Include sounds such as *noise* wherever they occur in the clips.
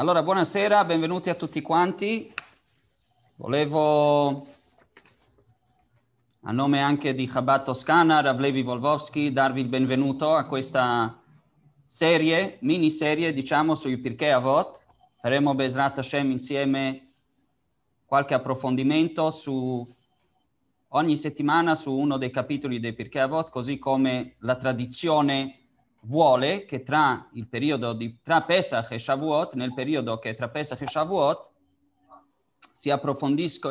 Allora, buonasera, benvenuti a tutti quanti. Volevo, a nome anche di Chabad Toscana, Ravlevi Volvovsky, darvi il benvenuto a questa serie, miniserie, diciamo, sui Pirkei Avot. Faremo Bezrat Hashem insieme qualche approfondimento su ogni settimana su uno dei capitoli dei Pirkei Avot, così come la tradizione vuole che tra il periodo di tra Pesach e Shavuot, nel periodo che tra Pesach e Shavuot, si,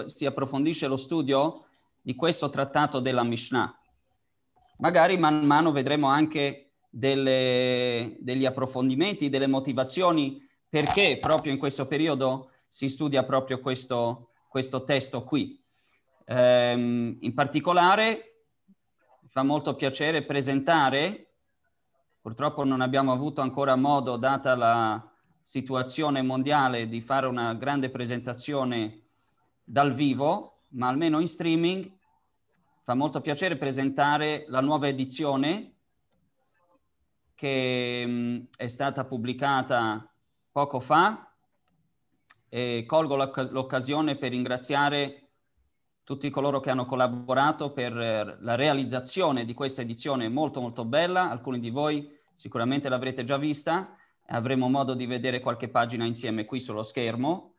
si approfondisce lo studio di questo trattato della Mishnah. Magari man mano vedremo anche delle, degli approfondimenti, delle motivazioni perché proprio in questo periodo si studia proprio questo, questo testo qui. Ehm, in particolare fa molto piacere presentare Purtroppo non abbiamo avuto ancora modo, data la situazione mondiale, di fare una grande presentazione dal vivo, ma almeno in streaming fa molto piacere presentare la nuova edizione che mh, è stata pubblicata poco fa e colgo l'occasione per ringraziare tutti coloro che hanno collaborato per eh, la realizzazione di questa edizione molto molto bella. Alcuni di voi sicuramente l'avrete già vista, avremo modo di vedere qualche pagina insieme qui sullo schermo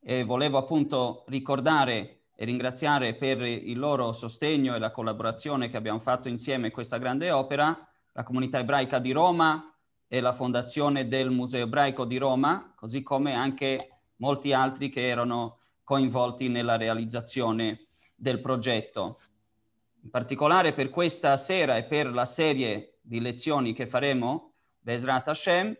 e volevo appunto ricordare e ringraziare per il loro sostegno e la collaborazione che abbiamo fatto insieme questa grande opera, la comunità ebraica di Roma e la fondazione del Museo ebraico di Roma, così come anche molti altri che erano coinvolti nella realizzazione del progetto. In particolare per questa sera e per la serie di lezioni che faremo, Bezrat Hashem,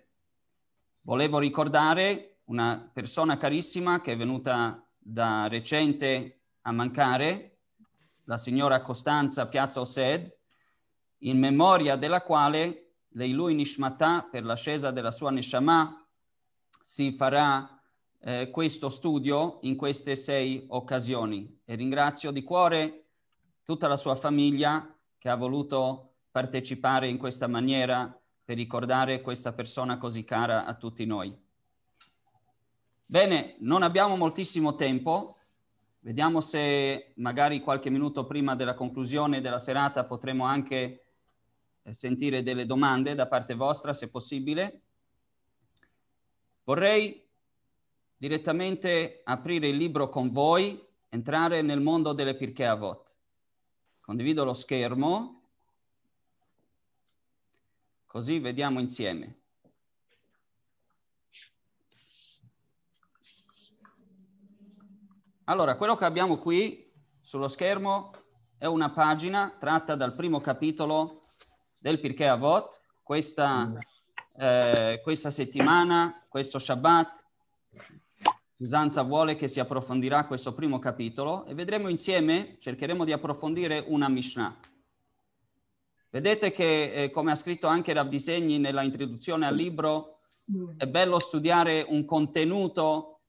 volevo ricordare una persona carissima che è venuta da recente a mancare, la signora Costanza Piazza Osed, in memoria della quale Leilui Nishmata, per l'ascesa della sua Neshama, si farà eh, questo studio in queste sei occasioni. E ringrazio di cuore tutta la sua famiglia che ha voluto partecipare in questa maniera per ricordare questa persona così cara a tutti noi. Bene, non abbiamo moltissimo tempo, vediamo se magari qualche minuto prima della conclusione della serata potremo anche eh, sentire delle domande da parte vostra, se possibile. Vorrei direttamente aprire il libro con voi, entrare nel mondo delle Pirkei Avot. Condivido lo schermo, così vediamo insieme. Allora, quello che abbiamo qui sullo schermo è una pagina tratta dal primo capitolo del Pirkei Avot. Questa, eh, questa settimana, questo Shabbat, L'usanza vuole che si approfondirà questo primo capitolo e vedremo insieme, cercheremo di approfondire una Mishnah. Vedete che, eh, come ha scritto anche Rav Disegni nella introduzione al libro, è bello studiare un contenuto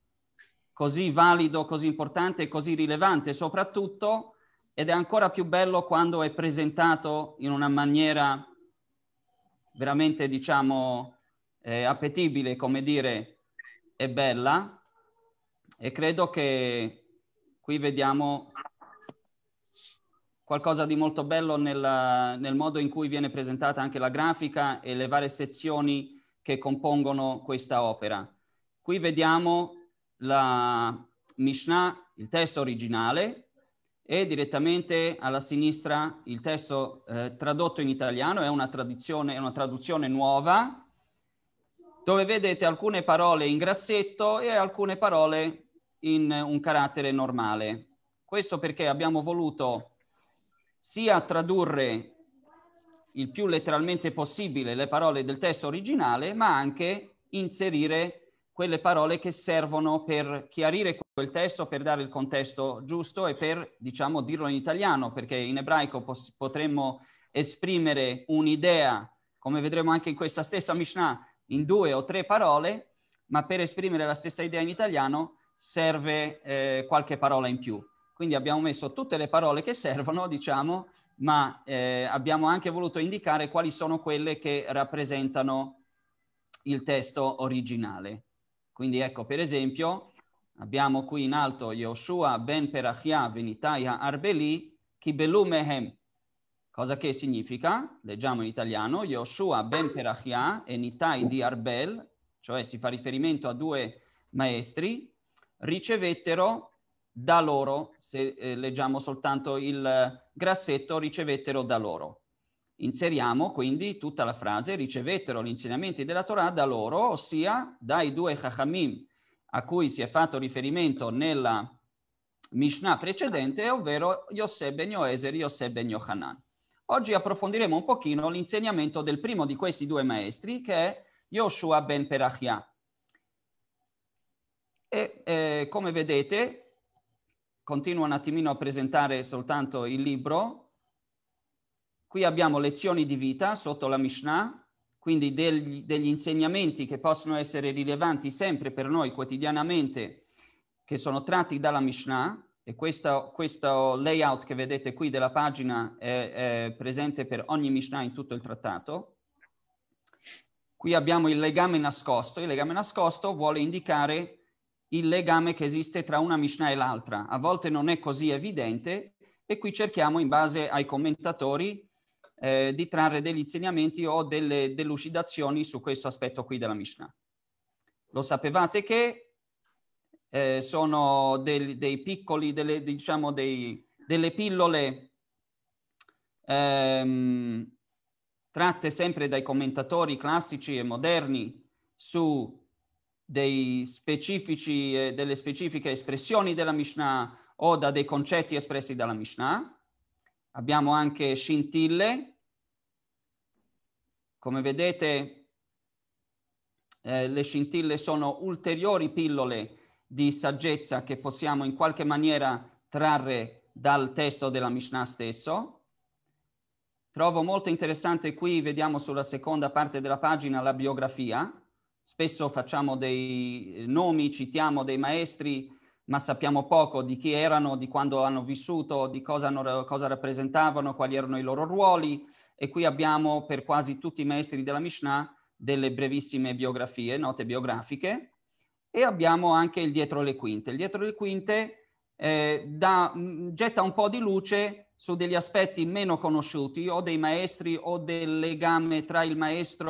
così valido, così importante così rilevante soprattutto, ed è ancora più bello quando è presentato in una maniera veramente, diciamo, eh, appetibile, come dire, e bella, e credo che qui vediamo qualcosa di molto bello nel, nel, modo in cui viene presentata anche la grafica e le varie sezioni che compongono questa opera. Qui vediamo la Mishnah, il testo originale, e direttamente alla sinistra il testo eh, tradotto in italiano, è una, è una traduzione nuova, dove vedete alcune parole in grassetto e alcune parole in un carattere normale. Questo perché abbiamo voluto sia tradurre il più letteralmente possibile le parole del testo originale, ma anche inserire quelle parole che servono per chiarire quel testo, per dare il contesto giusto e per, diciamo, dirlo in italiano, perché in ebraico potremmo esprimere un'idea, come vedremo anche in questa stessa Mishnah, in due o tre parole, ma per esprimere la stessa idea in italiano serve eh, qualche parola in più. Quindi abbiamo messo tutte le parole che servono, diciamo, ma eh, abbiamo anche voluto indicare quali sono quelle che rappresentano il testo originale. Quindi ecco, per esempio, abbiamo qui in alto Yoshua ben Perachia venitaya arbeli kibelu mehem. Cosa che significa? Leggiamo in italiano, Yoshua ben Perachia e Nitai di Arbel, cioè si fa riferimento a due maestri, ricevettero da loro, se eh, leggiamo soltanto il grassetto, ricevettero da loro. Inseriamo quindi tutta la frase, ricevettero gli insegnamenti della Torah da loro, ossia dai due Chachamim a cui si è fatto riferimento nella Mishnah precedente, ovvero Yosef ben Yoezer e ben Yohanan. Oggi approfondiremo un pochino l'insegnamento del primo di questi due maestri, che è Yoshua ben Perachia. E eh, come vedete, continuo un attimino a presentare soltanto il libro. Qui abbiamo lezioni di vita sotto la Mishnah, quindi degli, degli insegnamenti che possono essere rilevanti sempre per noi quotidianamente, che sono tratti dalla Mishnah, e questo, questo layout che vedete qui della pagina è, è presente per ogni Mishnah in tutto il trattato. Qui abbiamo il legame nascosto. Il legame nascosto vuole indicare il legame che esiste tra una Mishnah e l'altra. A volte non è così evidente e qui cerchiamo, in base ai commentatori, eh, di trarre degli insegnamenti o delle delucidazioni su questo aspetto qui della Mishnah. Lo sapevate che eh, sono dei, dei piccoli, delle, diciamo, dei, delle pillole ehm, tratte sempre dai commentatori classici e moderni su delle specifiche espressioni della Mishnah o da dei concetti espressi dalla Mishnah. Abbiamo anche scintille. Come vedete, eh, le scintille sono ulteriori pillole di saggezza che possiamo in qualche maniera trarre dal testo della Mishnah stesso. Trovo molto interessante qui, vediamo sulla seconda parte della pagina, la biografia Spesso facciamo dei nomi, citiamo dei maestri, ma sappiamo poco di chi erano, di quando hanno vissuto, di cosa, hanno, cosa rappresentavano, quali erano i loro ruoli. E qui abbiamo per quasi tutti i maestri della Mishnah delle brevissime biografie, note biografiche. E abbiamo anche il dietro le quinte. Il dietro le quinte eh, da, getta un po' di luce su degli aspetti meno conosciuti o dei maestri o del legame tra il maestro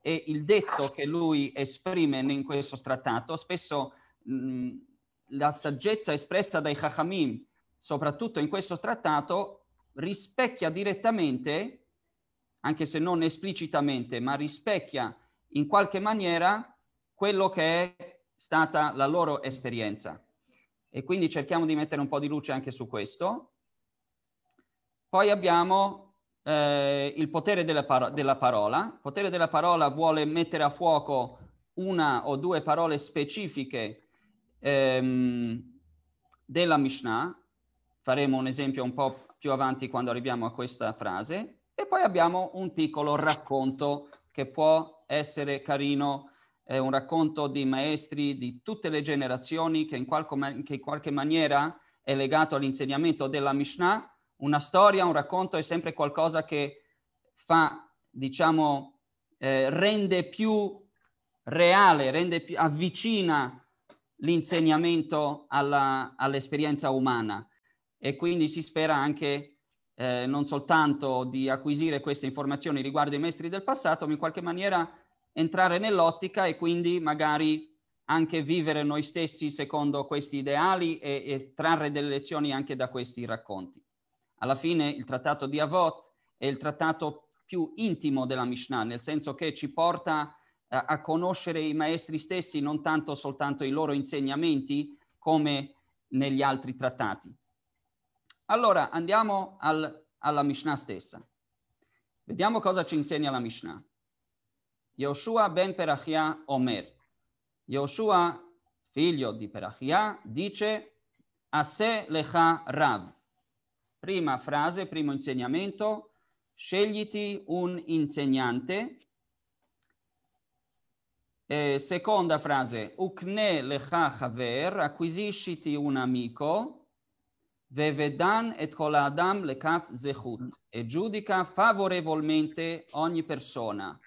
e il detto che lui esprime in questo trattato, spesso mh, la saggezza espressa dai Chachamim, soprattutto in questo trattato, rispecchia direttamente, anche se non esplicitamente, ma rispecchia in qualche maniera quello che è stata la loro esperienza. E quindi cerchiamo di mettere un po' di luce anche su questo. Poi abbiamo eh, il potere della, paro- della parola. Il potere della parola vuole mettere a fuoco una o due parole specifiche ehm, della Mishnah. Faremo un esempio un po' più avanti quando arriviamo a questa frase. E poi abbiamo un piccolo racconto che può essere carino, è un racconto di maestri di tutte le generazioni che in qualche, che in qualche maniera è legato all'insegnamento della Mishnah una storia, un racconto è sempre qualcosa che fa, diciamo, eh, rende più reale, rende più, avvicina l'insegnamento alla, all'esperienza umana e quindi si spera anche eh, non soltanto di acquisire queste informazioni riguardo i maestri del passato, ma in qualche maniera entrare nell'ottica e quindi magari anche vivere noi stessi secondo questi ideali e, e trarre delle lezioni anche da questi racconti. Alla fine il trattato di Avot è il trattato più intimo della Mishnah, nel senso che ci porta a, eh, a conoscere i maestri stessi, non tanto soltanto i loro insegnamenti come negli altri trattati. Allora andiamo al, alla Mishnah stessa. Vediamo cosa ci insegna la Mishnah. Yoshua ben Perachia Omer. Yoshua, figlio di Perachia, dice Ase lecha Rav. Prima frase, primo insegnamento, scegliti un insegnante. Eh, seconda frase, ukne lecha chaver, acquisisciti un amico, vevedan et kol adam lekaf zechut, e giudica favorevolmente ogni persona.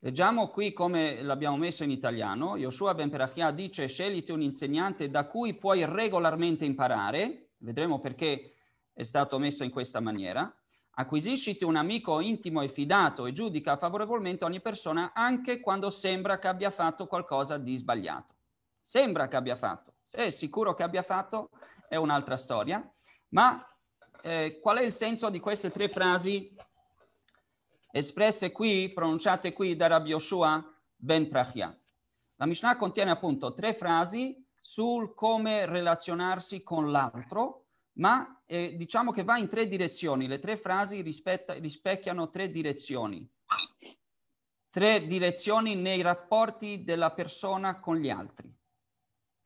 Leggiamo qui come l'abbiamo messo in italiano. Yoshua ben Perachia dice scegliti un insegnante da cui puoi regolarmente imparare. Vedremo perché è stato messo in questa maniera. Acquisisciti un amico intimo e fidato e giudica favorevolmente ogni persona anche quando sembra che abbia fatto qualcosa di sbagliato. Sembra che abbia fatto. Se è sicuro che abbia fatto è un'altra storia. Ma eh, qual è il senso di queste tre frasi espresse qui, pronunciate qui da Rabbi Yoshua ben Prachia. La Mishnah contiene appunto tre frasi sul come relazionarsi con l'altro, ma eh, diciamo che va in tre direzioni. Le tre frasi rispetta, rispecchiano tre direzioni. Tre direzioni nei rapporti della persona con gli altri.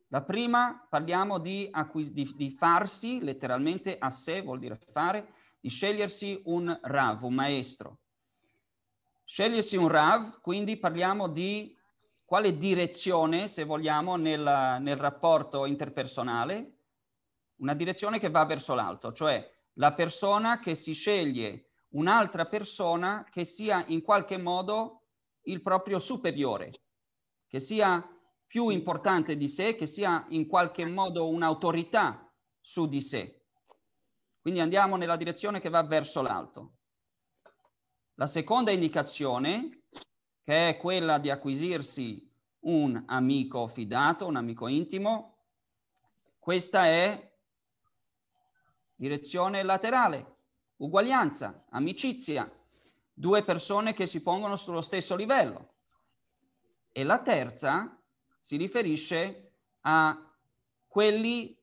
La prima parliamo di, di, di farsi, letteralmente a sé vuol dire fare, di scegliersi un rav, un maestro. Scegliersi un Rav, quindi parliamo di quale direzione, se vogliamo, nel, nel rapporto interpersonale, una direzione che va verso l'alto, cioè la persona che si sceglie un'altra persona che sia in qualche modo il proprio superiore, che sia più importante di sé, che sia in qualche modo un'autorità su di sé. Quindi andiamo nella direzione che va verso l'alto. La seconda indicazione, che è quella di acquisirsi un amico fidato, un amico intimo, questa è direzione laterale, uguaglianza, amicizia, due persone che si pongono sullo stesso livello. E la terza si riferisce a quelli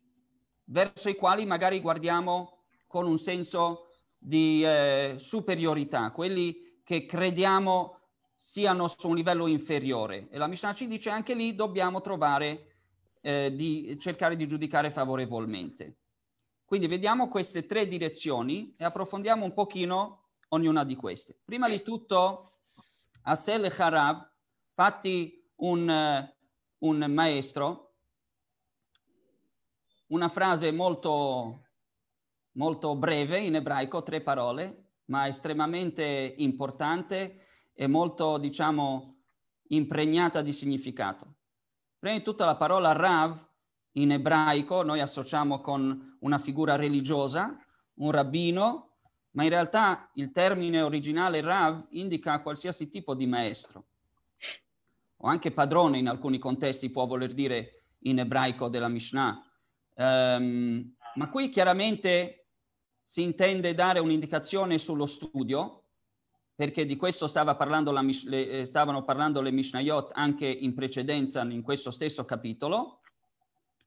verso i quali magari guardiamo con un senso di eh, superiorità, quelli che crediamo siano su un livello inferiore. E la Mishnah ci dice anche lì dobbiamo trovare eh, di cercare di giudicare favorevolmente. Quindi vediamo queste tre direzioni e approfondiamo un pochino ognuna di queste. Prima di tutto, Asel Harav, fatti un, uh, un maestro, una frase molto molto breve in ebraico, tre parole, ma estremamente importante e molto, diciamo, impregnata di significato. Prima di tutto la parola Rav in ebraico noi associamo con una figura religiosa, un rabbino, ma in realtà il termine originale Rav indica qualsiasi tipo di maestro o anche padrone in alcuni contesti può voler dire in ebraico della Mishnah. Um, ma qui chiaramente si intende dare un'indicazione sullo studio, perché di questo stava parlando la, le, eh, stavano parlando le Mishnayot anche in precedenza in questo stesso capitolo.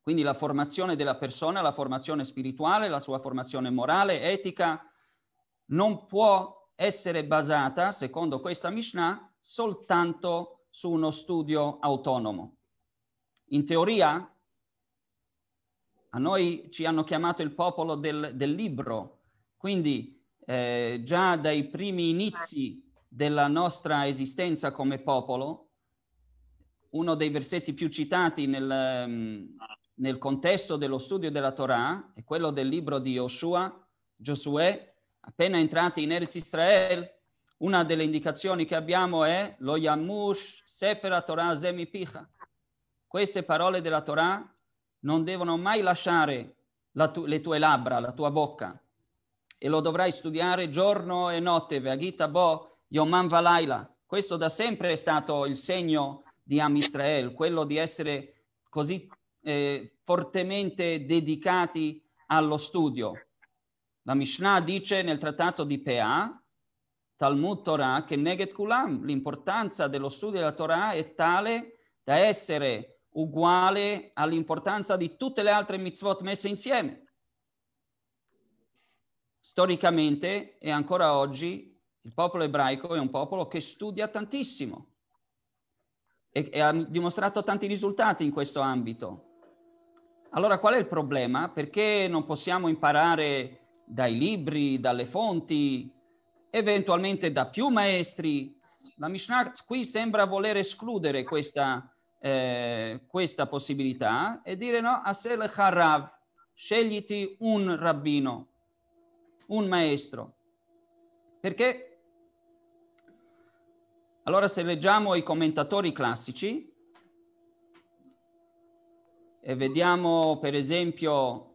Quindi la formazione della persona, la formazione spirituale, la sua formazione morale, etica, non può essere basata, secondo questa Mishnah, soltanto su uno studio autonomo. In teoria, a noi ci hanno chiamato il popolo del, del libro, quindi eh, già dai primi inizi della nostra esistenza come popolo, uno dei versetti più citati nel, um, nel contesto dello studio della Torah è quello del libro di Joshua, Giosuè, appena entrati in Eretz Israel, una delle indicazioni che abbiamo è lo Yamush Sefer Torah Zemipicha. Queste parole della Torah non devono mai lasciare tu- le tue labbra, la tua bocca, e lo dovrai studiare giorno e notte, Veagita Bo, Yomam Valaila. Questo da sempre è stato il segno di Am Israel, quello di essere così eh, fortemente dedicati allo studio. La Mishnah dice nel trattato di Pea, Talmud Torah, che Neget Kulam, l'importanza dello studio della Torah è tale da essere uguale all'importanza di tutte le altre mitzvot messe insieme. Storicamente e ancora oggi il popolo ebraico è un popolo che studia tantissimo e, e ha dimostrato tanti risultati in questo ambito. Allora qual è il problema? Perché non possiamo imparare dai libri, dalle fonti, eventualmente da più maestri? La Mishnah qui sembra voler escludere questa eh, questa possibilità e dire no, Asel Harav, scegliti un rabbino, un maestro. Perché Allora se leggiamo i commentatori classici e vediamo per esempio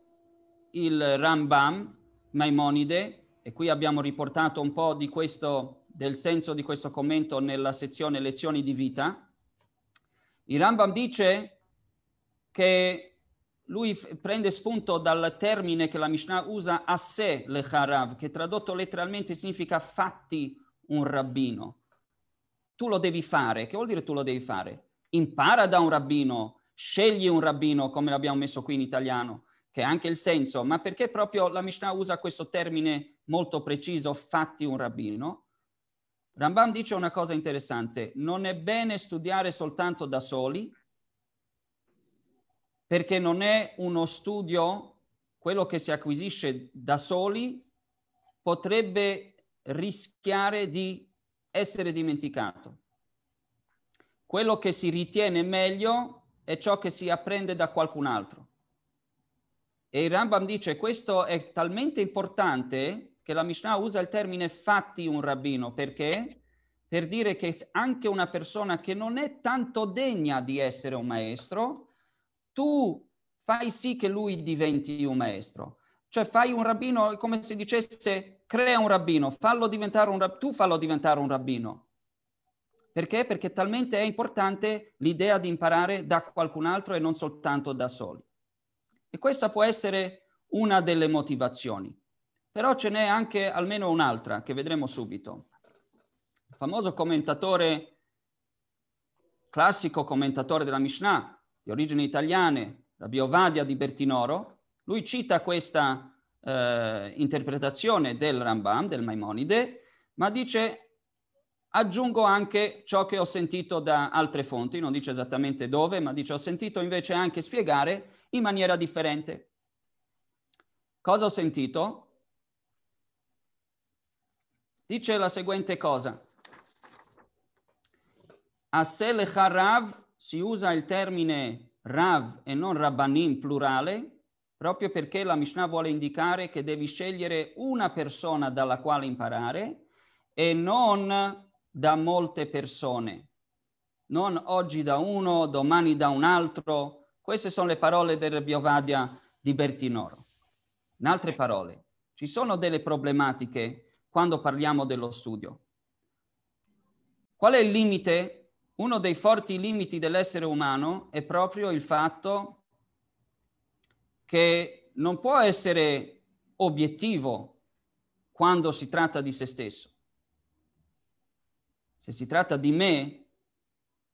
il Rambam, Maimonide, e qui abbiamo riportato un po' di questo, del senso di questo commento nella sezione lezioni di vita, il Rambam dice che lui prende spunto dal termine che la Mishnah usa a sé le harav, che tradotto letteralmente significa fatti un rabbino. Tu lo devi fare. Che vuol dire tu lo devi fare? Impara da un rabbino, scegli un rabbino, come l'abbiamo messo qui in italiano, che ha anche il senso, ma perché proprio la Mishnah usa questo termine molto preciso, fatti un rabbino? Rambam dice una cosa interessante, non è bene studiare soltanto da soli, perché non è uno studio, quello che si acquisisce da soli potrebbe rischiare di essere dimenticato. Quello che si ritiene meglio è ciò che si apprende da qualcun altro. E il Rambam dice questo è talmente importante che la Mishnah usa il termine fatti un rabbino, perché? Per dire che anche una persona che non è tanto degna di essere un maestro, tu fai sì che lui diventi un maestro. Cioè fai un rabbino, come se dicesse, crea un rabbino, fallo diventare un rabbino, tu fallo diventare un rabbino. Perché? Perché talmente è importante l'idea di imparare da qualcun altro e non soltanto da soli. E questa può essere una delle motivazioni. Però ce n'è anche almeno un'altra che vedremo subito. Il famoso commentatore, classico commentatore della Mishnah, origini italiane, Rabbi Ovadia di Bertinoro, lui cita questa eh, interpretazione del Rambam, del Maimonide, ma dice aggiungo anche ciò che ho sentito da altre fonti, non dice esattamente dove, ma dice ho sentito invece anche spiegare in maniera differente. Cosa ho sentito? Dice la seguente cosa. A Sele Harav si usa il termine Rav e non Rabbanim plurale proprio perché la Mishnah vuole indicare che devi scegliere una persona dalla quale imparare e non da molte persone. Non oggi da uno, domani da un altro. Queste sono le parole del Biovadia di Bertinoro. In altre parole, ci sono delle problematiche quando parliamo dello studio. Qual è il limite uno dei forti limiti dell'essere umano è proprio il fatto che non può essere obiettivo quando si tratta di se stesso. Se si tratta di me,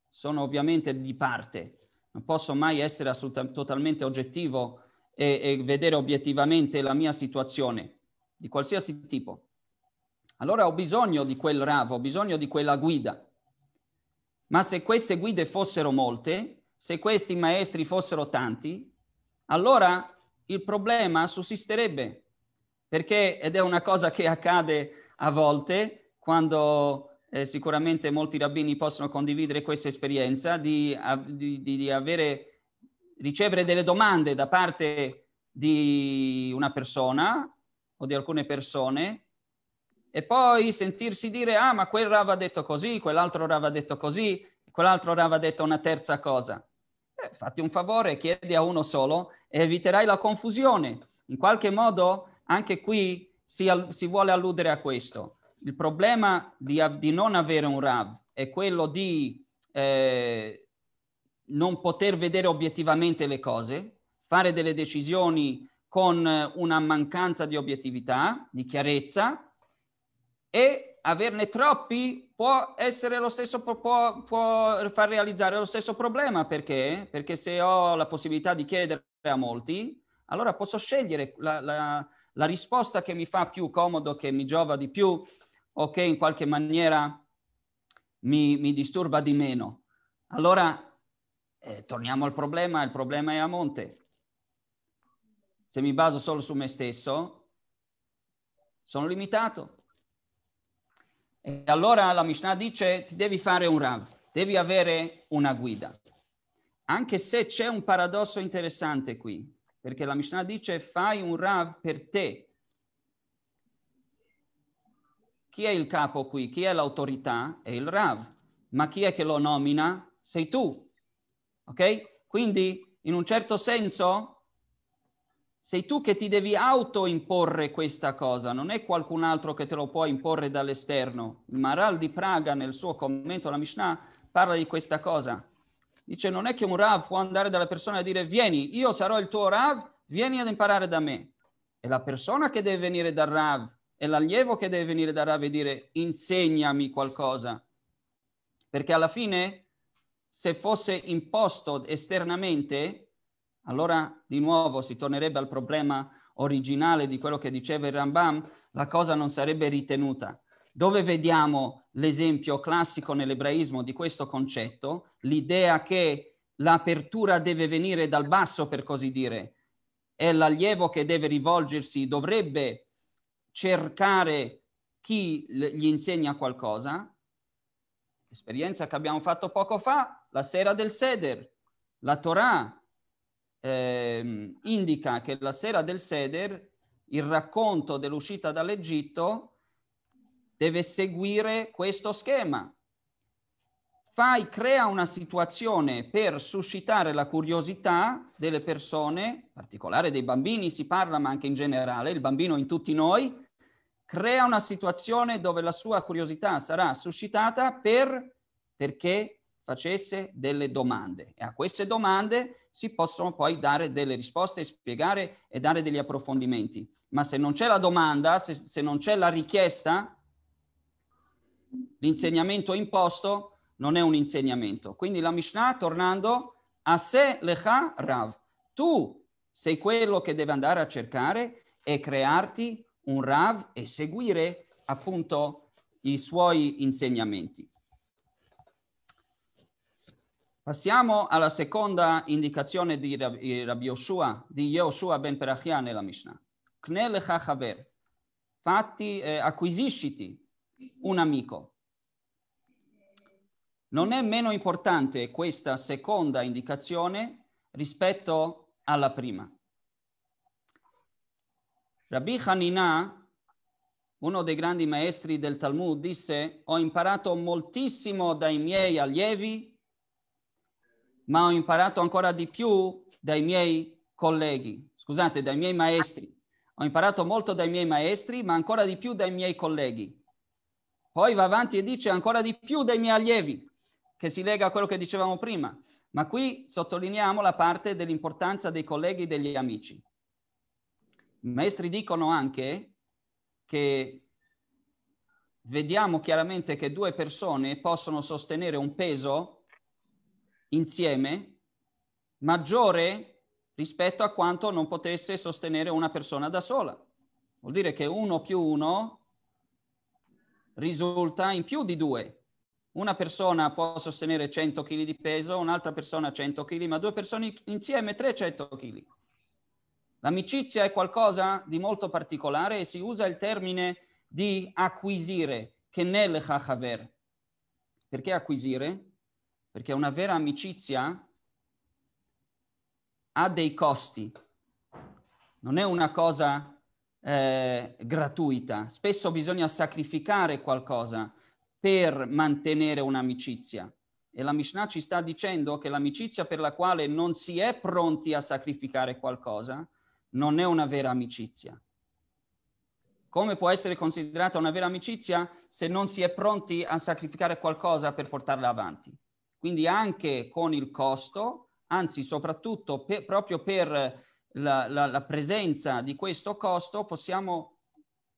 sono ovviamente di parte, non posso mai essere totalmente oggettivo e, e vedere obiettivamente la mia situazione di qualsiasi tipo. Allora ho bisogno di quel ravo, ho bisogno di quella guida. Ma se queste guide fossero molte, se questi maestri fossero tanti, allora il problema sussisterebbe. Perché, ed è una cosa che accade a volte, quando eh, sicuramente molti rabbini possono condividere questa esperienza, di, di, di avere, ricevere delle domande da parte di una persona o di alcune persone e poi sentirsi dire ah ma quel Rav ha detto così, quell'altro Rav ha detto così, quell'altro Rav ha detto una terza cosa. Eh, fatti un favore, chiedi a uno solo e eviterai la confusione. In qualche modo anche qui si, si vuole alludere a questo. Il problema di, di, non avere un Rav è quello di eh, non poter vedere obiettivamente le cose, fare delle decisioni con una mancanza di obiettività, di chiarezza, e averne troppi può essere lo stesso, può, può far realizzare lo stesso problema. Perché? Perché se ho la possibilità di chiedere a molti, allora posso scegliere la, la, la risposta che mi fa più comodo, che mi giova di più o che in qualche maniera mi, mi disturba di meno. Allora, eh, torniamo al problema, il problema è a monte. Se mi baso solo su me stesso, sono limitato. E allora la Mishnah dice ti devi fare un Rav, devi avere una guida. Anche se c'è un paradosso interessante qui, perché la Mishnah dice fai un Rav per te. Chi è il capo qui? Chi è l'autorità? È il Rav. ma chi è che lo nomina? Sei tu. Ok? Quindi, in un certo senso, sei tu che ti devi autoimporre questa cosa, non è qualcun altro che te lo può imporre dall'esterno. Il Maral di Praga, nel suo commento alla Mishnah, parla di questa cosa. Dice, non è che un Rav può andare dalla persona e dire, vieni, io sarò il tuo Rav, vieni ad imparare da me. È la persona che deve venire dal Rav, è l'allievo che deve venire dal Rav e dire, insegnami qualcosa. Perché alla fine, se fosse imposto esternamente, allora di nuovo si tornerebbe al problema originale di quello che diceva il Rambam, la cosa non sarebbe ritenuta. Dove vediamo l'esempio classico nell'ebraismo di questo concetto? L'idea che l'apertura deve venire dal basso, per così dire, è l'allievo che deve rivolgersi, dovrebbe cercare chi gli insegna qualcosa, esperienza che abbiamo fatto poco fa, la sera del Seder, la Torah eh, indica che la sera del Seder il racconto dell'uscita dall'Egitto deve seguire questo schema. Fai, crea una situazione per suscitare la curiosità delle persone, in particolare dei bambini si parla, ma anche in generale, il bambino in tutti noi, crea una situazione dove la sua curiosità sarà suscitata per, perché facesse delle domande. E a queste domande si possono poi dare delle risposte, spiegare e dare degli approfondimenti. Ma se non c'è la domanda, se, se non c'è la richiesta, l'insegnamento imposto non è un insegnamento. Quindi la Mishnah, tornando a se lecha rav, tu sei quello che deve andare a cercare e crearti un Rav e seguire appunto i suoi insegnamenti. Passiamo alla seconda indicazione di Rabbi Yoshua, di Yoshua ben Perachia nella Mishnah. Kne lecha chaver, fatti, eh, acquisisciti un amico. Non è meno importante questa seconda indicazione rispetto alla prima. Rabbi Hanina, uno dei grandi maestri del Talmud, disse, ho imparato moltissimo dai miei allievi, ma ho imparato ancora di più dai miei colleghi, scusate, dai miei maestri. Ho imparato molto dai miei maestri, ma ancora di più dai miei colleghi. Poi va avanti e dice ancora di più dai miei allievi, che si lega a quello che dicevamo prima. Ma qui sottolineiamo la parte dell'importanza dei colleghi e degli amici. I maestri dicono anche che vediamo chiaramente che due persone possono sostenere un peso insieme maggiore rispetto a quanto non potesse sostenere una persona da sola. Vuol dire che uno più uno risulta in più di due. Una persona può sostenere 100 kg di peso, un'altra persona 100 kg, ma due persone insieme 300 kg. L'amicizia è qualcosa di molto particolare e si usa il termine di acquisire, che nel chachaver. Perché acquisire? Perché una vera amicizia ha dei costi, non è una cosa eh, gratuita. Spesso bisogna sacrificare qualcosa per mantenere un'amicizia. E la Mishnah ci sta dicendo che l'amicizia per la quale non si è pronti a sacrificare qualcosa non è una vera amicizia. Come può essere considerata una vera amicizia se non si è pronti a sacrificare qualcosa per portarla avanti? Quindi anche con il costo, anzi soprattutto per, proprio per la, la, la presenza di questo costo, possiamo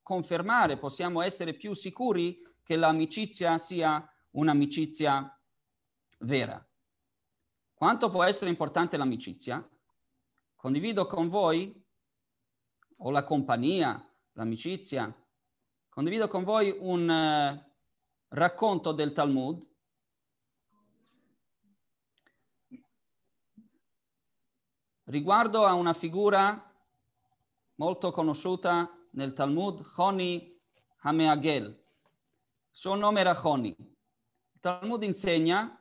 confermare, possiamo essere più sicuri che l'amicizia sia un'amicizia vera. Quanto può essere importante l'amicizia? Condivido con voi, o la compagnia, l'amicizia, condivido con voi un uh, racconto del Talmud riguardo a una figura molto conosciuta nel Talmud, Choni Hameagel. Il suo nome era Choni. Il Talmud insegna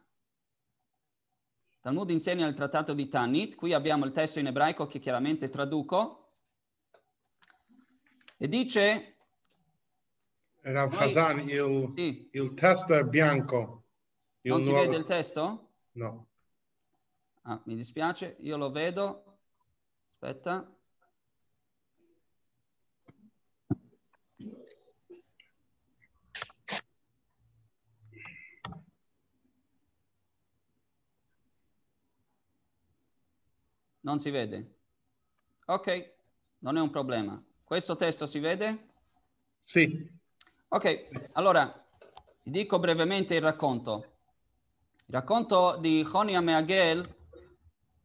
Talmud insegna il trattato di Tanit, qui abbiamo il testo in ebraico che chiaramente traduco, e dice... Rav Hazan, il, sì. il testo è bianco, Io non si nuovo... vede il testo? No. Ah, mi dispiace, io lo vedo. Aspetta. Non si vede? Ok, non è un problema. Questo testo si vede? Sì. Ok, allora vi dico brevemente il racconto. Il racconto di Chonia Meagel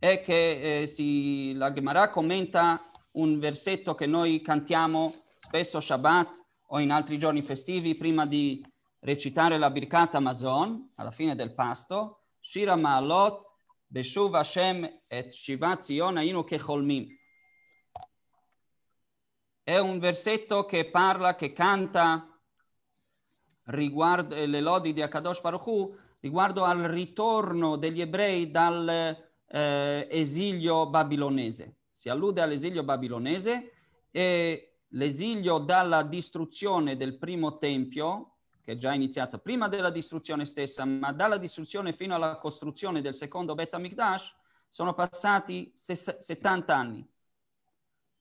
è che eh, si, la Gemara commenta un versetto che noi cantiamo spesso Shabbat o in altri giorni festivi prima di recitare la Birkat Amazon alla fine del pasto. Shira Ma'alot Beshuv Hashem et Shivat Zion Ainu Kecholmim. È un versetto che parla, che canta riguardo le lodi di Akadosh Baruch Hu, riguardo al ritorno degli ebrei dal eh, esilio babilonese. Si allude all'esilio babilonese e l'esilio dalla distruzione del primo tempio che è già iniziata prima della distruzione stessa, ma dalla distruzione fino alla costruzione del secondo Bet HaMikdash sono passati 70 anni.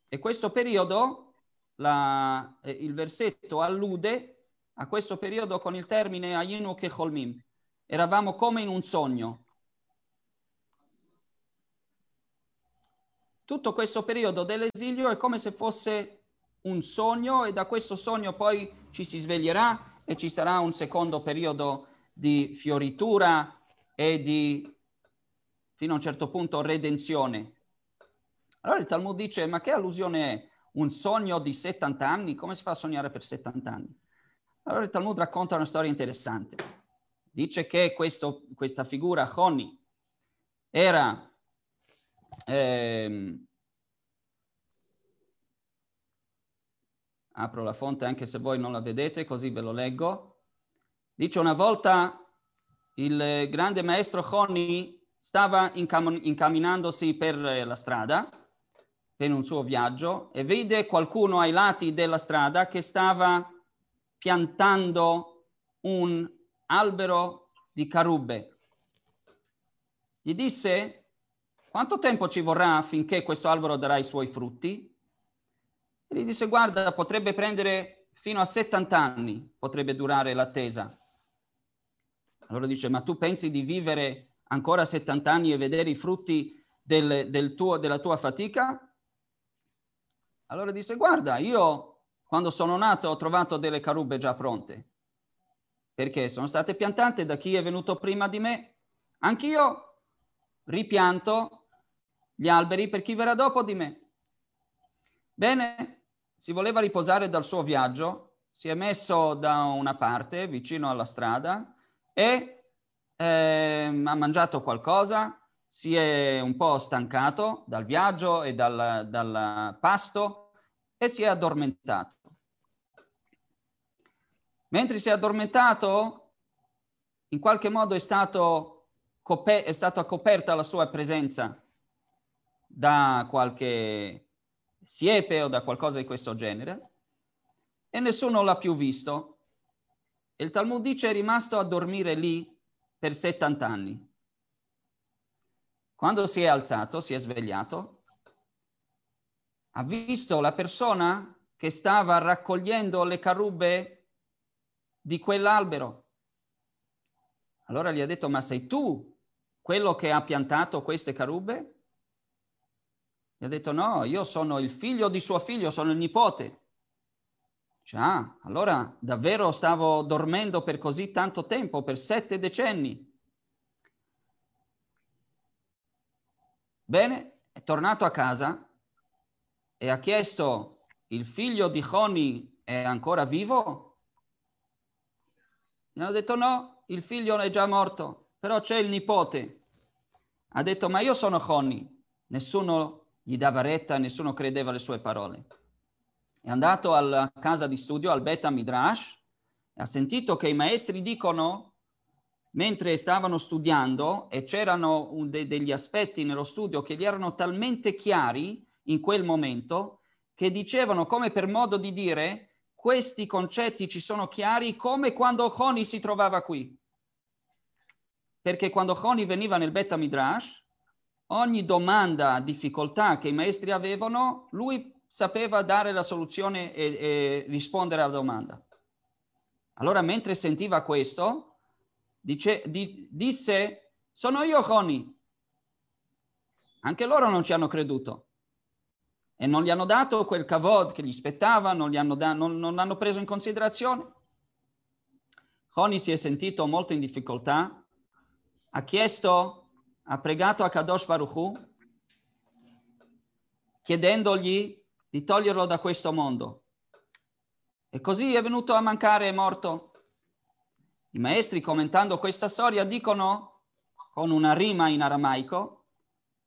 E questo periodo, la, eh, il versetto allude a questo periodo con il termine Ayinu Kecholmim. Eravamo come in un sogno. Tutto questo periodo dell'esilio è come se fosse un sogno e da questo sogno poi ci si sveglierà e ci sarà un secondo periodo di fioritura e di, fino a un certo punto, redenzione. Allora il Talmud dice, ma che allusione è? Un sogno di 70 anni? Come si fa a sognare per 70 anni? Allora il Talmud racconta una storia interessante. Dice che questo, questa figura, Honi, era ehm, apro la fonte anche se voi non la vedete, così ve lo leggo. Dice una volta il grande maestro Honni stava incam- incamminandosi per la strada, per un suo viaggio, e vide qualcuno ai lati della strada che stava piantando un albero di carube. Gli disse, quanto tempo ci vorrà finché questo albero darà i suoi frutti? E gli disse, guarda, potrebbe prendere fino a 70 anni, potrebbe durare l'attesa. Allora dice, ma tu pensi di vivere ancora 70 anni e vedere i frutti del, del tuo, della tua fatica? Allora disse, guarda, io quando sono nato ho trovato delle carube già pronte, perché sono state piantate da chi è venuto prima di me. Anch'io ripianto gli alberi per chi verrà dopo di me. Bene, si voleva riposare dal suo viaggio, si è messo da una parte vicino alla strada e eh, ha mangiato qualcosa, si è un po' stancato dal viaggio e dal, dal pasto e si è addormentato. Mentre si è addormentato, in qualche modo è, stato è stata coperta la sua presenza da qualche siepe o da qualcosa di questo genere, e nessuno l'ha più visto. il Talmud dice è rimasto a dormire lì per 70 anni. Quando si è alzato, si è svegliato, ha visto la persona che stava raccogliendo le carube di quell'albero. Allora gli ha detto, ma sei tu quello che ha piantato queste carube? Gli ha detto no, io sono il figlio di suo figlio, sono il nipote. Dice, ah, allora davvero stavo dormendo per così tanto tempo, per sette decenni. Bene, è tornato a casa e ha chiesto, il figlio di Honi è ancora vivo? Gli hanno detto no, il figlio è già morto, però c'è il nipote. Ha detto, ma io sono Honi, nessuno gli dava retta, nessuno credeva alle sue parole. È andato alla casa di studio, al Beta Midrash, e ha sentito che i maestri dicono, mentre stavano studiando, e c'erano de- degli aspetti nello studio che gli erano talmente chiari in quel momento, che dicevano come per modo di dire, questi concetti ci sono chiari come quando Honi si trovava qui. perché quando Honi veniva nel Beta Midrash, ogni domanda, difficoltà che i maestri avevano, lui sapeva dare la soluzione e, e rispondere alla domanda. Allora, mentre sentiva questo, dice, di, disse, sono io Honi. Anche loro non ci hanno creduto e non gli hanno dato quel kavod che gli spettava, non, gli hanno, da, non, non l'hanno preso in considerazione. Honi si è sentito molto in difficoltà, ha chiesto, ha pregato a Kadosh Baruch Hu, chiedendogli di toglierlo da questo mondo. E così è venuto a mancare, è morto. I maestri commentando questa storia dicono con una rima in aramaico,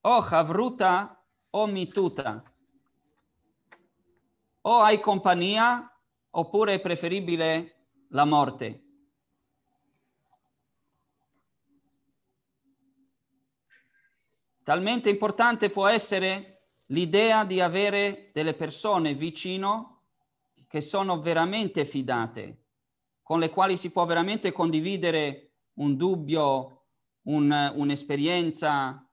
o chavruta o mituta o hai compagnia oppure è preferibile la morte. Talmente importante può essere l'idea di avere delle persone vicino che sono veramente fidate, con le quali si può veramente condividere un dubbio, un, un'esperienza,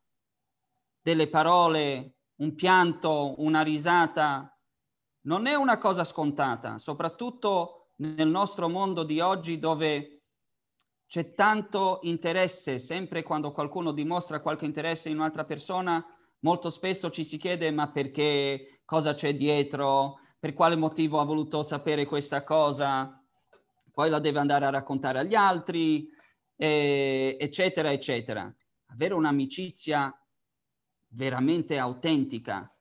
delle parole, un pianto, una risata, non è una cosa scontata, soprattutto nel nostro mondo di oggi dove c'è tanto interesse, sempre quando qualcuno dimostra qualche interesse in un'altra persona, molto spesso ci si chiede ma perché, cosa c'è dietro, per quale motivo ha voluto sapere questa cosa, poi la deve andare a raccontare agli altri, eh, eccetera, eccetera. Avere un'amicizia veramente autentica,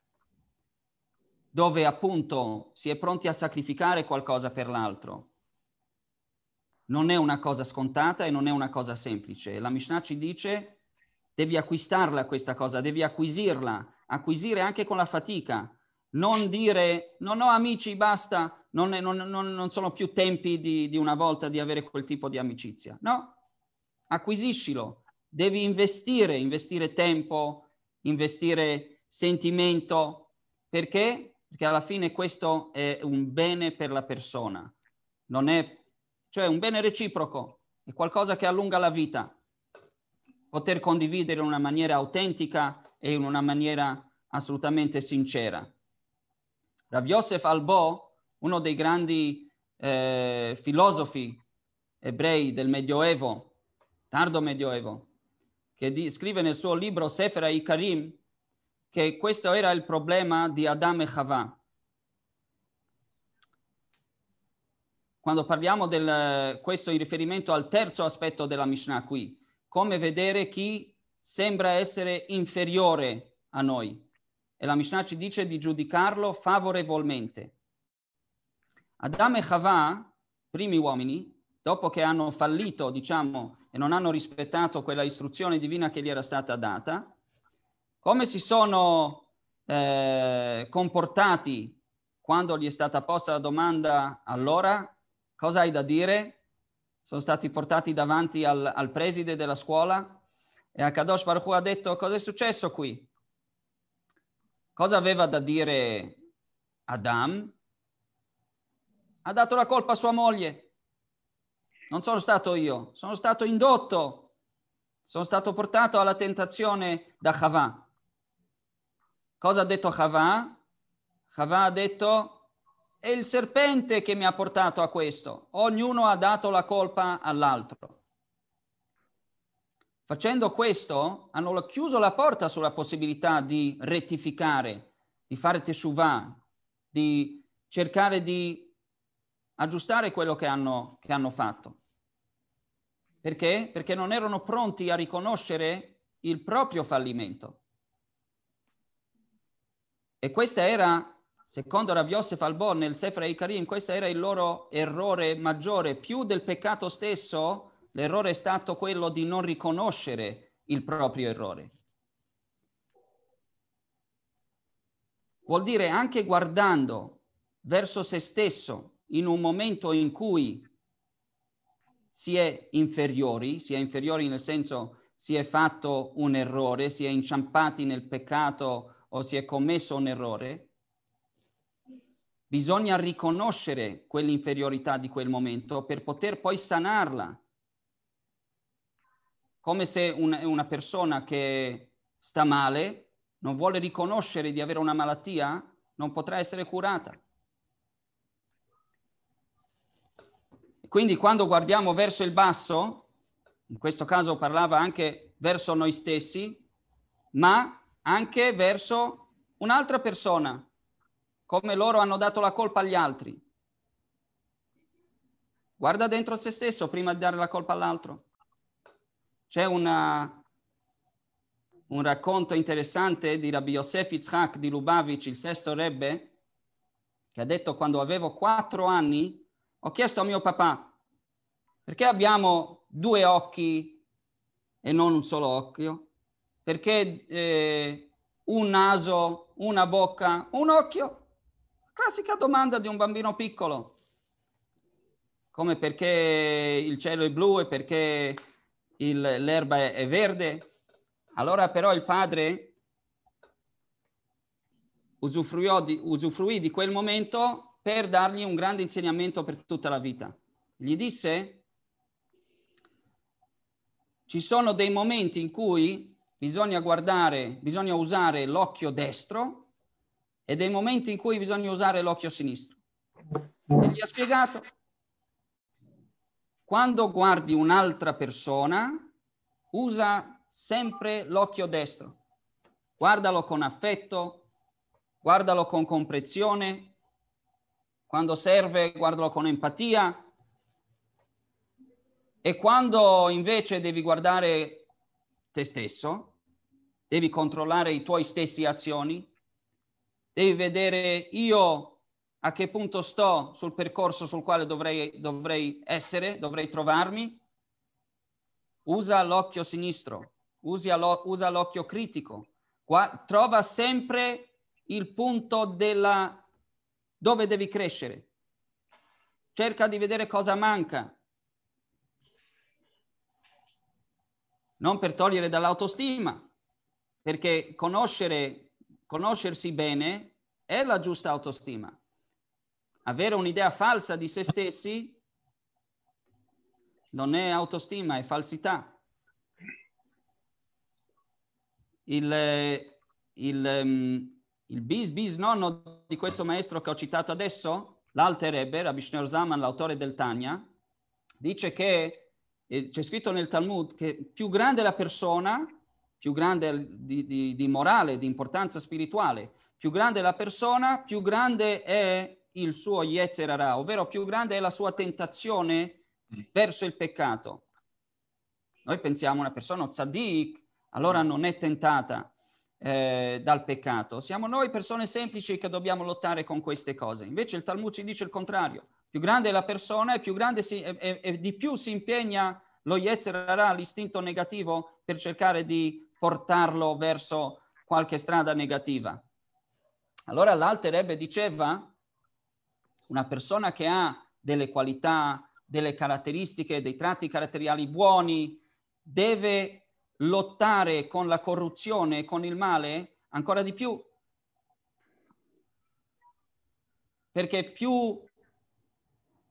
dove appunto si è pronti a sacrificare qualcosa per l'altro. Non è una cosa scontata e non è una cosa semplice. La Mishnah ci dice devi acquistarla questa cosa, devi acquisirla, acquisire anche con la fatica. Non dire non ho amici, basta, non, non, non, non sono più tempi di, di una volta di avere quel tipo di amicizia. No, acquisiscilo, devi investire, investire tempo, investire sentimento, perché? perché alla fine questo è un bene per la persona, non è, cioè un bene reciproco, è qualcosa che allunga la vita. Poter condividere in una maniera autentica e in una maniera assolutamente sincera. Rav Yosef Albo, uno dei grandi eh, filosofi ebrei del Medioevo, tardo Medioevo, che di, scrive nel suo libro Sefer Ikarim, che questo era il problema di Adam e Chava. Quando parliamo di questo in riferimento al terzo aspetto della Mishnah qui, come vedere chi sembra essere inferiore a noi. E la Mishnah ci dice di giudicarlo favorevolmente. Adam e Chava, primi uomini, dopo che hanno fallito, diciamo, e non hanno rispettato quella istruzione divina che gli era stata data, come si sono eh, comportati quando gli è stata posta la domanda allora? Cosa hai da dire? Sono stati portati davanti al, al preside della scuola e Akadosh Baruch Hu ha detto cosa è successo qui? Cosa aveva da dire Adam? Ha dato la colpa a sua moglie. Non sono stato io, sono stato indotto, sono stato portato alla tentazione da Chava. Cosa ha detto Chava? Chava ha detto è il serpente che mi ha portato a questo. Ognuno ha dato la colpa all'altro. Facendo questo, hanno chiuso la porta sulla possibilità di rettificare, di fare teshuvah, di cercare di aggiustare quello che hanno, che hanno fatto. Perché? Perché non erano pronti a riconoscere il proprio fallimento. E questa era, secondo Rav Yosef Albor nel Sefer Ikarim, questo era il loro errore maggiore. Più del peccato stesso, l'errore è stato quello di non riconoscere il proprio errore. Vuol dire anche guardando verso se stesso in un momento in cui si è inferiori, si è inferiori nel senso si è fatto un errore, si è inciampati nel peccato o si è commesso un errore, bisogna riconoscere quell'inferiorità di quel momento per poter poi sanarla. come se un, una persona che sta male non vuole riconoscere di avere una malattia, non potrà essere curata. Quindi quando guardiamo verso il basso, in questo caso parlava anche verso noi stessi, ma anche verso un'altra persona, come loro hanno dato la colpa agli altri. Guarda dentro se stesso prima di dare la colpa all'altro. C'è una, un racconto interessante di Rabbi Yosef Yitzhak di Lubavitch, il sesto rebbe, che ha detto quando avevo quattro anni, ho chiesto a mio papà, perché abbiamo due occhi e non un solo occhio? Perché eh, un naso, una bocca, un occhio? Classica domanda di un bambino piccolo. Come perché il cielo è blu e perché il, l'erba è, è verde? Allora però il padre di, usufruì di quel momento per dargli un grande insegnamento per tutta la vita. Gli disse, ci sono dei momenti in cui bisogna guardare, bisogna usare l'occhio destro e dei momenti in cui bisogna usare l'occhio sinistro. E gli ha spiegato, quando guardi un'altra persona, usa sempre l'occhio destro. Guardalo con affetto, guardalo con comprensione, quando serve guardalo con empatia e quando invece devi guardare te stesso, devi controllare i tuoi stessi azioni, devi vedere io a che punto sto sul percorso sul quale dovrei, dovrei essere, dovrei trovarmi, usa l'occhio sinistro, usa l'occhio critico, Qua, trova sempre il punto della dove devi crescere. Cerca di vedere cosa manca. Non per togliere dall'autostima, perché conoscere, conoscersi bene è la giusta autostima. Avere un'idea falsa di se stessi non è autostima, è falsità il, il, um, il bis bis nonno di questo maestro che ho citato adesso, l'Alter Rabbi Shneur Zaman, l'autore del Tanya, dice che, c'è scritto nel Talmud, che più grande la persona, più grande di, di, di morale, di importanza spirituale, più grande la persona, più grande è il suo Yetzerara, ovvero più grande è la sua tentazione verso il peccato. Noi pensiamo una persona tzaddik, allora non è tentata eh, dal peccato. Siamo noi persone semplici che dobbiamo lottare con queste cose. Invece il Talmud ci dice il contrario. Più grande è la persona e, più grande si, e, e, e di più si impegna lo Yetzerara, l'istinto negativo, per cercare di portarlo verso qualche strada negativa. Allora l'Alter Rebbe diceva, una persona che ha delle qualità, delle caratteristiche, dei tratti caratteriali buoni, deve lottare con la corruzione con il male ancora di più. Perché più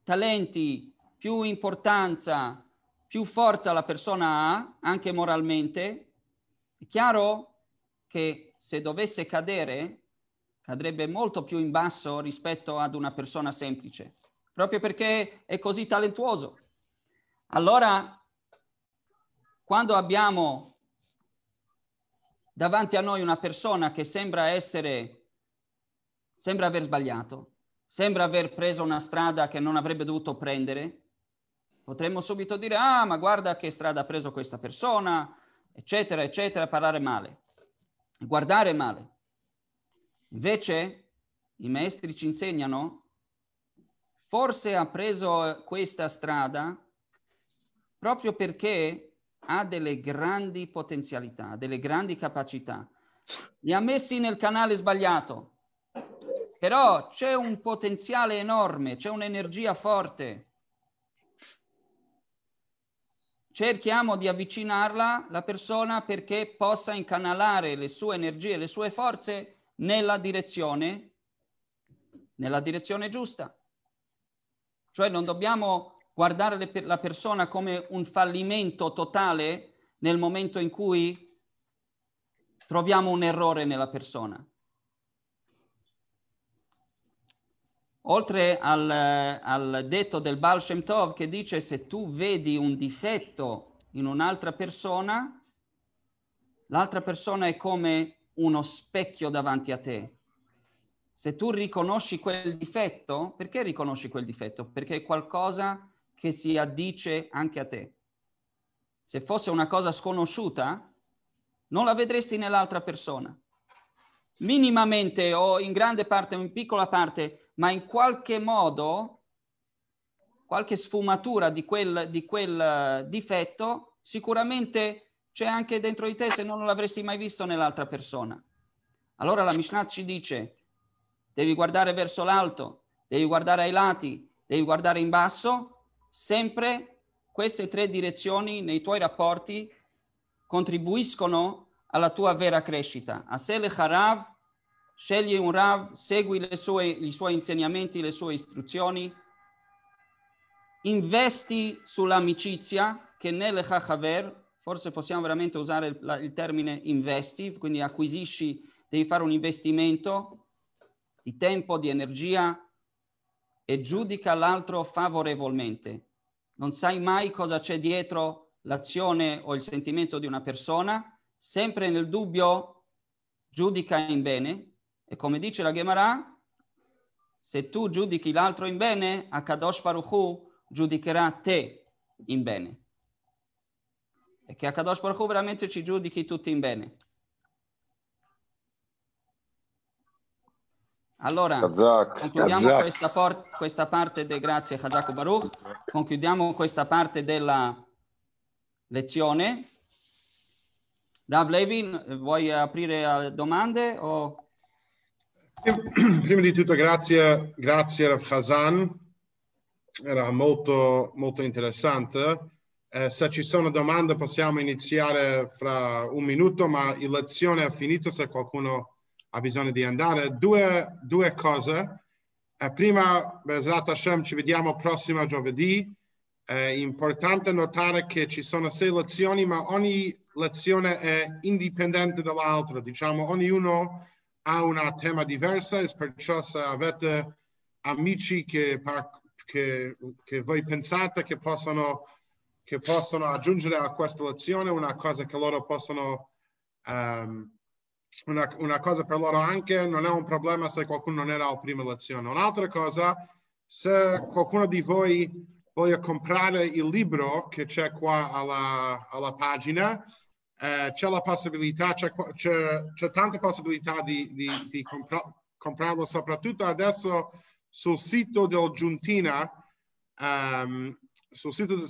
talenti, più importanza, più forza la persona ha, anche moralmente, è chiaro che se dovesse cadere, cadrebbe molto più in basso rispetto ad una persona semplice, proprio perché è così talentuoso. Allora quando abbiamo davanti a noi una persona che sembra essere, sembra aver sbagliato, sembra aver preso una strada che non avrebbe dovuto prendere, potremmo subito dire, ah, ma guarda che strada ha preso questa persona, eccetera, eccetera, parlare male, guardare male. Invece i maestri ci insegnano, forse ha preso questa strada proprio perché ha delle grandi potenzialità, delle grandi capacità. Li ha messi nel canale sbagliato, però c'è un potenziale enorme, c'è un'energia forte. Cerchiamo di avvicinarla, la persona, perché possa incanalare le sue energie, le sue forze nella direzione, nella direzione giusta. Cioè non dobbiamo guardare la persona come un fallimento totale nel momento in cui troviamo un errore nella persona. Oltre al, al detto del Baal Shem Tov che dice se tu vedi un difetto in un'altra persona, l'altra persona è come uno specchio davanti a te. Se tu riconosci quel difetto, perché riconosci quel difetto? Perché è qualcosa che si addice anche a te. Se fosse una cosa sconosciuta, non la vedresti nell'altra persona. Minimamente o in grande parte o in piccola parte, ma in qualche modo, qualche sfumatura di quel, di quel difetto, sicuramente c'è anche dentro di te se non l'avresti mai visto nell'altra persona. Allora la Mishnah ci dice, devi guardare verso l'alto, devi guardare ai lati, devi guardare in basso, sempre queste tre direzioni nei tuoi rapporti contribuiscono alla tua vera crescita. Asele Harav, scegli un Rav, segui sue, i suoi insegnamenti, le sue istruzioni, investi sull'amicizia che nelle Chachaver, forse possiamo veramente usare il, il termine investi, quindi acquisisci, devi fare un investimento di tempo, di energia e giudica l'altro favorevolmente. Non sai mai cosa c'è dietro l'azione o il sentimento di una persona, sempre nel dubbio giudica in bene e come dice la Gemara, se tu giudichi l'altro in bene, Akadosh Baruch Hu giudicherà te in bene e che Akadosh Baruch Hu veramente ci giudichi tutti in bene. Allora, Hazak. concludiamo Hazak. Questa, por- questa, parte, de- grazie Hazak Baruch, concludiamo questa parte della lezione. Rav Levin, vuoi aprire a domande? O... *clears throat* Prima di tutto grazie, grazie Rav Hazan, era molto, molto interessante. Eh, se ci sono domande possiamo iniziare fra un minuto, ma la lezione è finita se qualcuno ha bisogno di andare. Due, due cose. Eh, prima, Bezrat Hashem, ci vediamo prossimo giovedì. È importante notare che ci sono sei lezioni, ma ogni lezione è indipendente dall'altra. Diciamo, ognuno ha una tema diversa e perciò se avete amici che, che, che voi pensate che possono che possono aggiungere a questa lezione una cosa che loro possono, um, una, una, cosa per loro anche, non è un problema se qualcuno non era alla prima lezione. Un'altra cosa, se qualcuno di voi voglia comprare il libro che c'è qua alla, alla pagina, eh, c'è la possibilità, c'è, tante possibilità di, di, di compra, comprarlo, soprattutto adesso sul sito del Giuntina. Um, sul sito,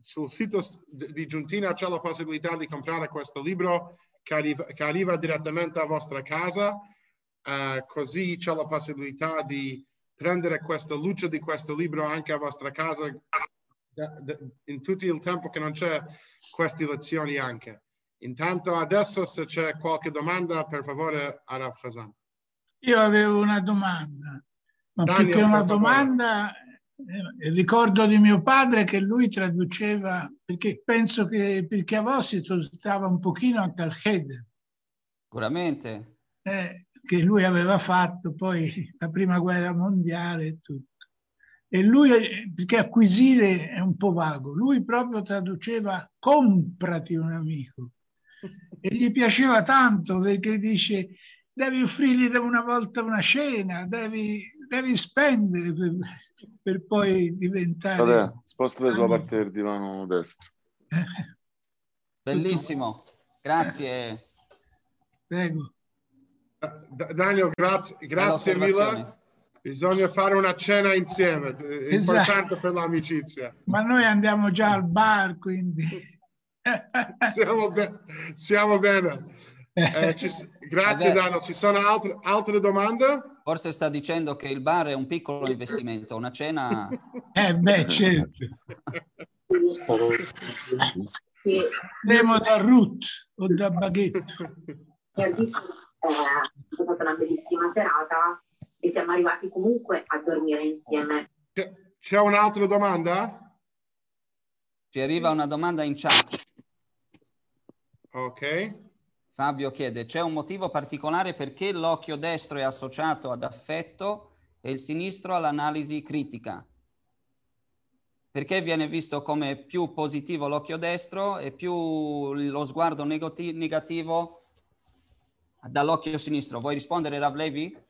sul sito di Giuntina c'è la possibilità di comprare questo libro che arriva, che arriva direttamente a vostra casa, uh, così c'è la possibilità di prendere questa luce di questo libro anche a vostra casa in tutto il tempo che non c'è queste lezioni anche. Intanto adesso se c'è qualche domanda, per favore, Araf Khazan. Io avevo una domanda, ma Daniel, più che una domanda eh, ricordo di mio padre che lui traduceva, perché penso che perché a Vosito stava un pochino anche al Cheder. Sicuramente. Eh, che lui aveva fatto poi la prima guerra mondiale e tutto. E lui, perché acquisire è un po' vago, lui proprio traduceva comprati un amico. E gli piaceva tanto perché dice devi offrirgli una volta una cena, devi, devi spendere per, per poi diventare... Vabbè, spostati sulla parte del divano destro. *laughs* Bellissimo, grazie. Prego. Daniel, grazie, grazie mille. Bisogna fare una cena insieme, è esatto. importante per l'amicizia. Ma noi andiamo già al bar, quindi... *laughs* siamo, be- siamo bene. Eh, ci, grazie Daniel, ci sono altre, altre domande? Forse sta dicendo che il bar è un piccolo investimento, una cena... *laughs* Eh beh, certo. Andiamo da Ruth o da Baguette. è stata una bellissima serata e siamo arrivati comunque a dormire insieme. C'è un'altra domanda? Ci arriva una domanda in chat. Ok. Fabio chiede, c'è un motivo particolare perché l'occhio destro è associato ad affetto e il sinistro all'analisi critica? Perché viene visto come più positivo l'occhio destro e più lo sguardo negati- negativo dall'occhio sinistro? Vuoi rispondere, Rav Levi? Eh,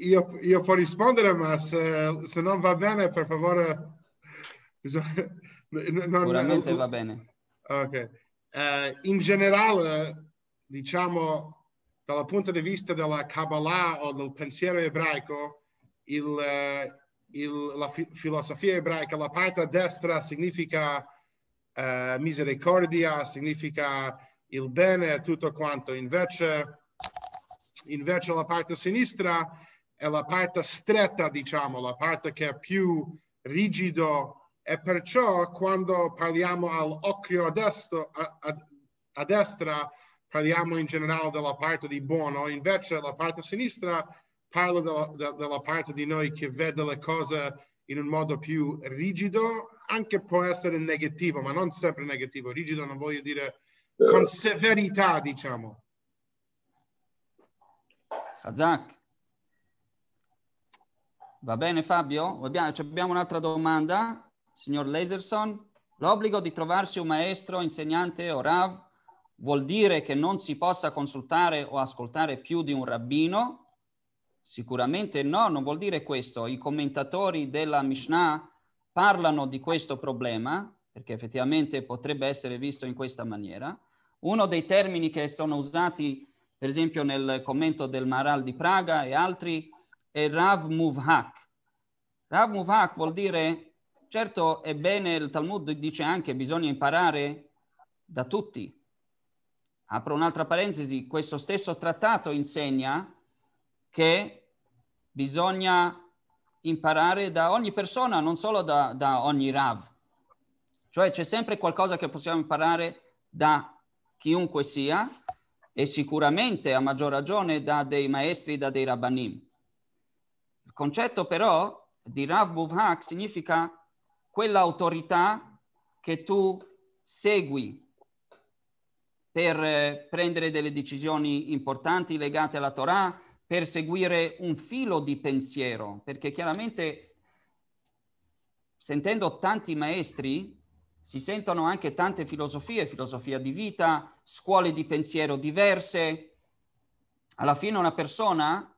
Io, io può rispondere, ma se, se non va bene, per favore... non- Sicuramente va bene. Ok. Eh, in generale, diciamo, dal punto di vista della Kabbalah o del pensiero ebraico, il, eh, il- la fi- filosofia ebraica, la parte destra significa eh, misericordia, significa il bene e tutto quanto. Invece, invece la parte sinistra è la parte stretta, diciamo, la parte che è più rigido e perciò quando parliamo all'occhio a, destro, a, a- a destra parliamo in generale della parte di buono, invece la parte sinistra parla della, de- della parte di noi che vede le cose in un modo più rigido, anche può essere negativo, ma non sempre negativo. Rigido non voglio dire con severità, diciamo. Hazak. Va bene Fabio? Abbiamo, abbiamo un'altra domanda, signor Laserson. L'obbligo di trovarsi un maestro, insegnante o Rav vuol dire che non si possa consultare o ascoltare più di un rabbino? Sicuramente no, non vuol dire questo. I commentatori della Mishnah parlano di questo problema, perché effettivamente potrebbe essere visto in questa maniera. Uno dei termini che sono usati, per esempio, nel commento del Maral di Praga e altri, è Rav Muvhak. Rav Muvhak vuol dire, certo è bene, il Talmud dice anche, bisogna imparare da tutti. Apro un'altra parentesi, questo stesso trattato insegna che bisogna imparare da ogni persona, non solo da, da ogni Rav. Cioè c'è sempre qualcosa che possiamo imparare da chiunque sia e sicuramente a maggior ragione da dei maestri, da dei rabbanim. Il concetto però di Rav Muvhak significa quell'autorità che tu segui per eh, prendere delle decisioni importanti legate alla Torah, per seguire un filo di pensiero, perché chiaramente sentendo tanti maestri si sentono anche tante filosofie, filosofia di vita, scuole di pensiero diverse. Alla fine una persona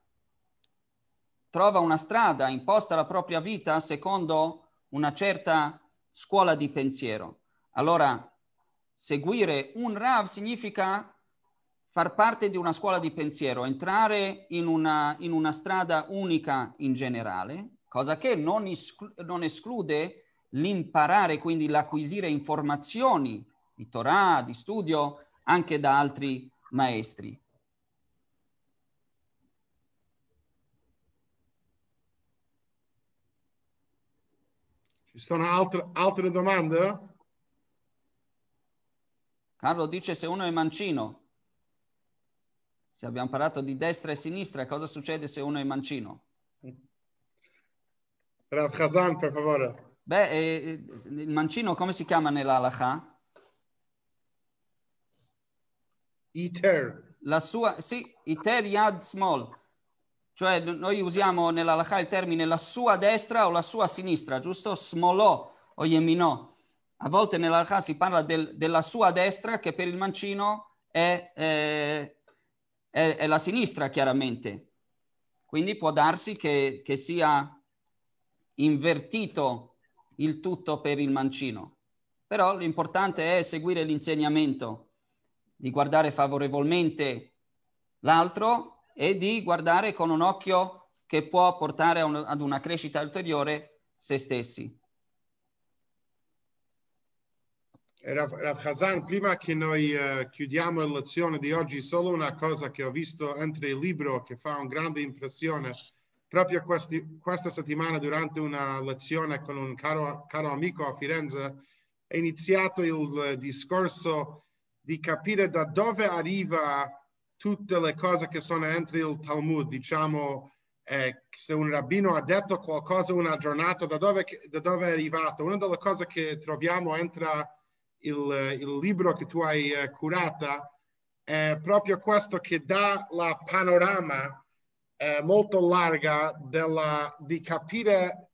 trova una strada, imposta la propria vita secondo una certa scuola di pensiero. Allora, seguire un Rav significa far parte di una scuola di pensiero, entrare in una, in una strada unica in generale, cosa che non, esclu- non esclude l'imparare, quindi l'acquisire informazioni di Torah, di studio, anche da altri maestri. Ci sono altre, altre domande? Carlo dice se uno è mancino, se abbiamo parlato di destra e sinistra, cosa succede se uno è mancino? Rav Khazan, per favore. Beh, eh, il mancino come si chiama nell'alaha? Iter. La sua, sì, iter yad small. Cioè noi usiamo nell'alaha il termine la sua destra o la sua sinistra, giusto? Smolò o yeminò. A volte nell'alaha si parla del- della sua destra che per il mancino è, eh, è- è la sinistra, chiaramente. Quindi può darsi che, che sia invertito il tutto per il mancino. Però l'importante è seguire l'insegnamento, di guardare favorevolmente l'altro e di guardare con un occhio che può portare ad una crescita ulteriore se stessi. E Rav, Khazan, prima che noi eh, chiudiamo la lezione di oggi, solo una cosa che ho visto entro il libro che fa una grande impressione. Proprio questi- questa settimana, durante una lezione con un caro, caro amico a Firenze, è iniziato il eh, discorso di capire da dove arriva tutte le cose che sono entro il Talmud. Diciamo, eh, se un rabbino ha detto qualcosa una giornata, da dove, da dove è arrivato? Una delle cose che troviamo entra il, il libro che tu hai eh, curata è proprio questo che dà la panorama eh, molto larga della, di capire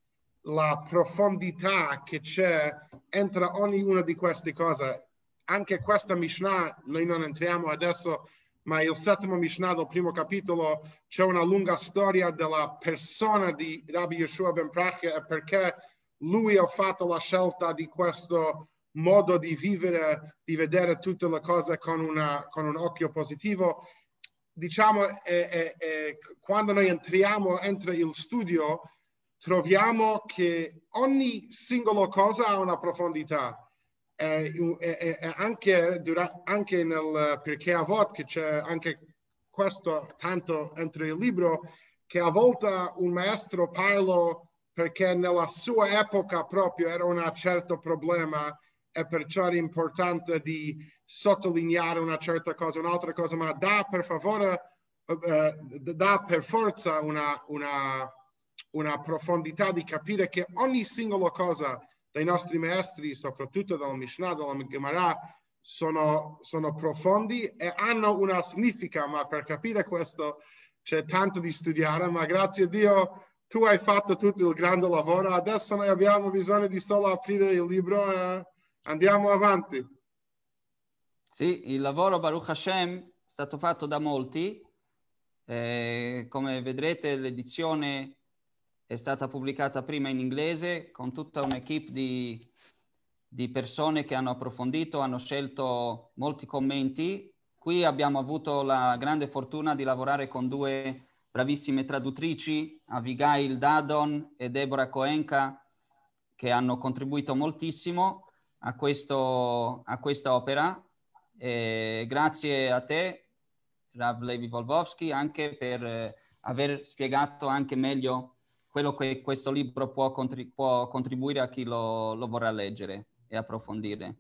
la profondità che c'è entro ognuna di queste cose. Anche questa Mishnah, noi non entriamo adesso, ma il settimo Mishnah del primo capitolo c'è una lunga storia della persona di Rabbi Yeshua ben Prachia e perché lui ha fatto la scelta di questo modo di vivere, di vedere tutte le cose con, una, con un occhio positivo. Diciamo, eh, eh, eh, quando noi entriamo entro il studio, troviamo che ogni singola cosa ha una profondità. anche, durante, anche nel perché a volte c'è anche questo tanto entro il libro, che a volte un maestro parla perché nella sua epoca proprio era un certo problema e perciò è importante di sottolineare una certa cosa, un'altra cosa, ma dà per favore, eh, dà per forza una, una, una profondità di capire che ogni singola cosa dei nostri maestri, soprattutto dalla Mishnah, dalla Gemara, sono, sono profondi e hanno una significa, ma per capire questo c'è tanto di studiare, ma grazie a Dio tu hai fatto tutto il grande lavoro, adesso noi abbiamo bisogno di solo aprire il libro e Andiamo avanti. Sì, il lavoro Baruch Hashem è stato fatto da molti. Eh, come vedrete l'edizione è stata pubblicata prima in inglese con tutta un'equipe di, di persone che hanno approfondito, hanno scelto molti commenti. Qui abbiamo avuto la grande fortuna di lavorare con due bravissime traduttrici, Abigail Dadon e Deborah Koenka, che hanno contribuito moltissimo a, questo, a questa opera. E grazie a te, Rav Levi Volvovsky, anche per eh, aver spiegato anche meglio quello che questo libro può, contrib- può contribuire a chi lo, lo, vorrà leggere e approfondire.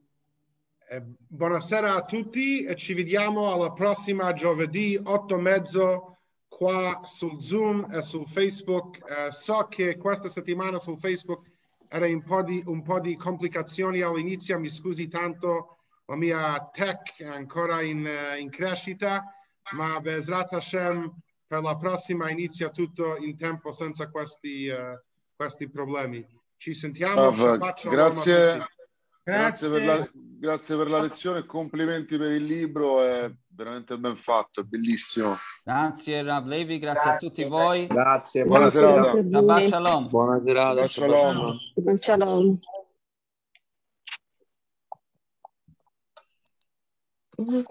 Eh, buonasera a tutti e ci vediamo alla prossima giovedì, otto e mezzo qua sul Zoom e sul Facebook. Eh, so che questa settimana sul Facebook era un po' di, un po di complicazioni all'inizio, mi scusi tanto, la mia tech è ancora in, eh, in crescita, ma Bezrat Hashem per la prossima inizia tutto in tempo senza questi, uh, questi problemi. Ci sentiamo. Ah, grazie. Grazie per, la, grazie per la lezione complimenti per il libro, è veramente ben fatto, è bellissimo. Grazie Rav Levi, grazie, grazie, a tutti voi. Grazie, buona serata. Buona serata. Buona serata. Shalom. Shalom. Shalom. Mm-hmm.